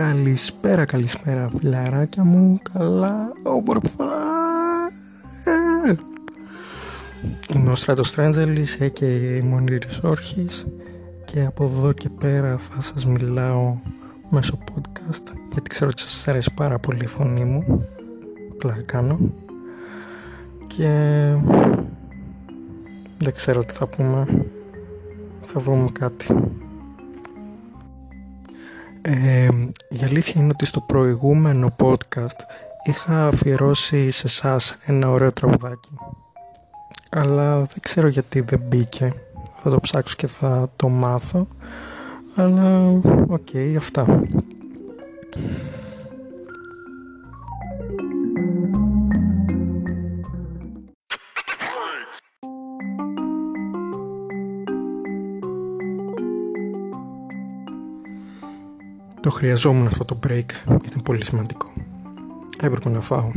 Καλησπέρα, καλησπέρα φιλαράκια μου, καλά, όμορφα. Είμαι ο Στράτος Στρέντζελης και η Μονήρης Όρχης και από εδώ και πέρα θα σας μιλάω μέσω podcast γιατί ξέρω ότι σας αρέσει πάρα πολύ η φωνή μου, απλά κάνω. Και δεν ξέρω τι θα πούμε, θα βρούμε κάτι. Ε, η αλήθεια είναι ότι στο προηγούμενο podcast είχα αφιερώσει σε εσάς ένα ωραίο τραγουδάκι. Αλλά δεν ξέρω γιατί δεν μπήκε. Θα το ψάξω και θα το μάθω. Αλλά OK okay, αυτά Το χρειαζόμουν αυτό το break, ήταν πολύ σημαντικό. Έπρεπε να φάω.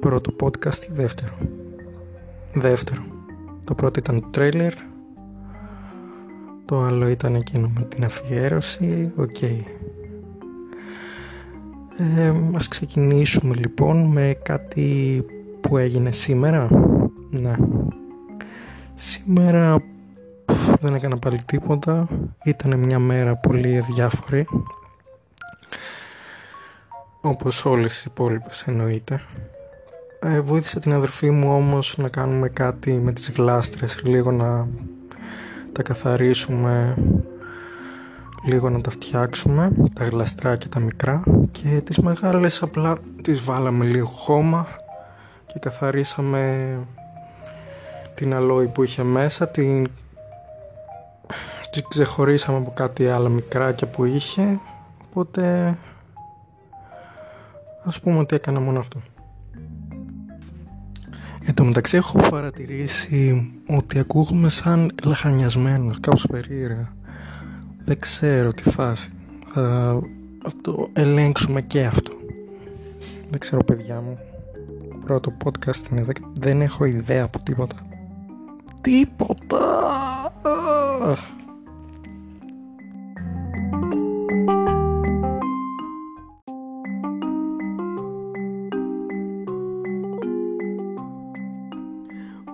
Πρώτο podcast ή δεύτερο; Δεύτερο. Το πρώτο ήταν το trailer. Το άλλο ήταν εκείνο με την αφιέρωση. OK. Okay. Ε, ας ξεκινήσουμε λοιπόν με κάτι που έγινε σήμερα. Ναι. Σήμερα δεν έκανα πάλι τίποτα. Ήταν μια μέρα πολύ διάφορη. Όπως όλες οι υπόλοιπες εννοείται. Ε, βοήθησα την αδερφή μου όμως να κάνουμε κάτι με τις γλάστρες. Λίγο να τα καθαρίσουμε. Λίγο να τα φτιάξουμε. Τα γλαστράκια τα μικρά. Και τις μεγάλες απλά τις βάλαμε λίγο χώμα. Και καθαρίσαμε την αλόη που είχε μέσα. Την ξεχωρίσαμε από κάτι άλλο μικράκια που είχε οπότε ας πούμε ότι έκανα μόνο αυτό. Εν τω μεταξύ έχω παρατηρήσει ότι ακούγουμε σαν λαχανιασμένος κάπως περίεργα. Δεν ξέρω τι φάση. Θα το ελέγξουμε και αυτό. Δεν ξέρω παιδιά μου. Πρώτο podcast είναι δεν έχω ιδέα από τίποτα. Τίποτα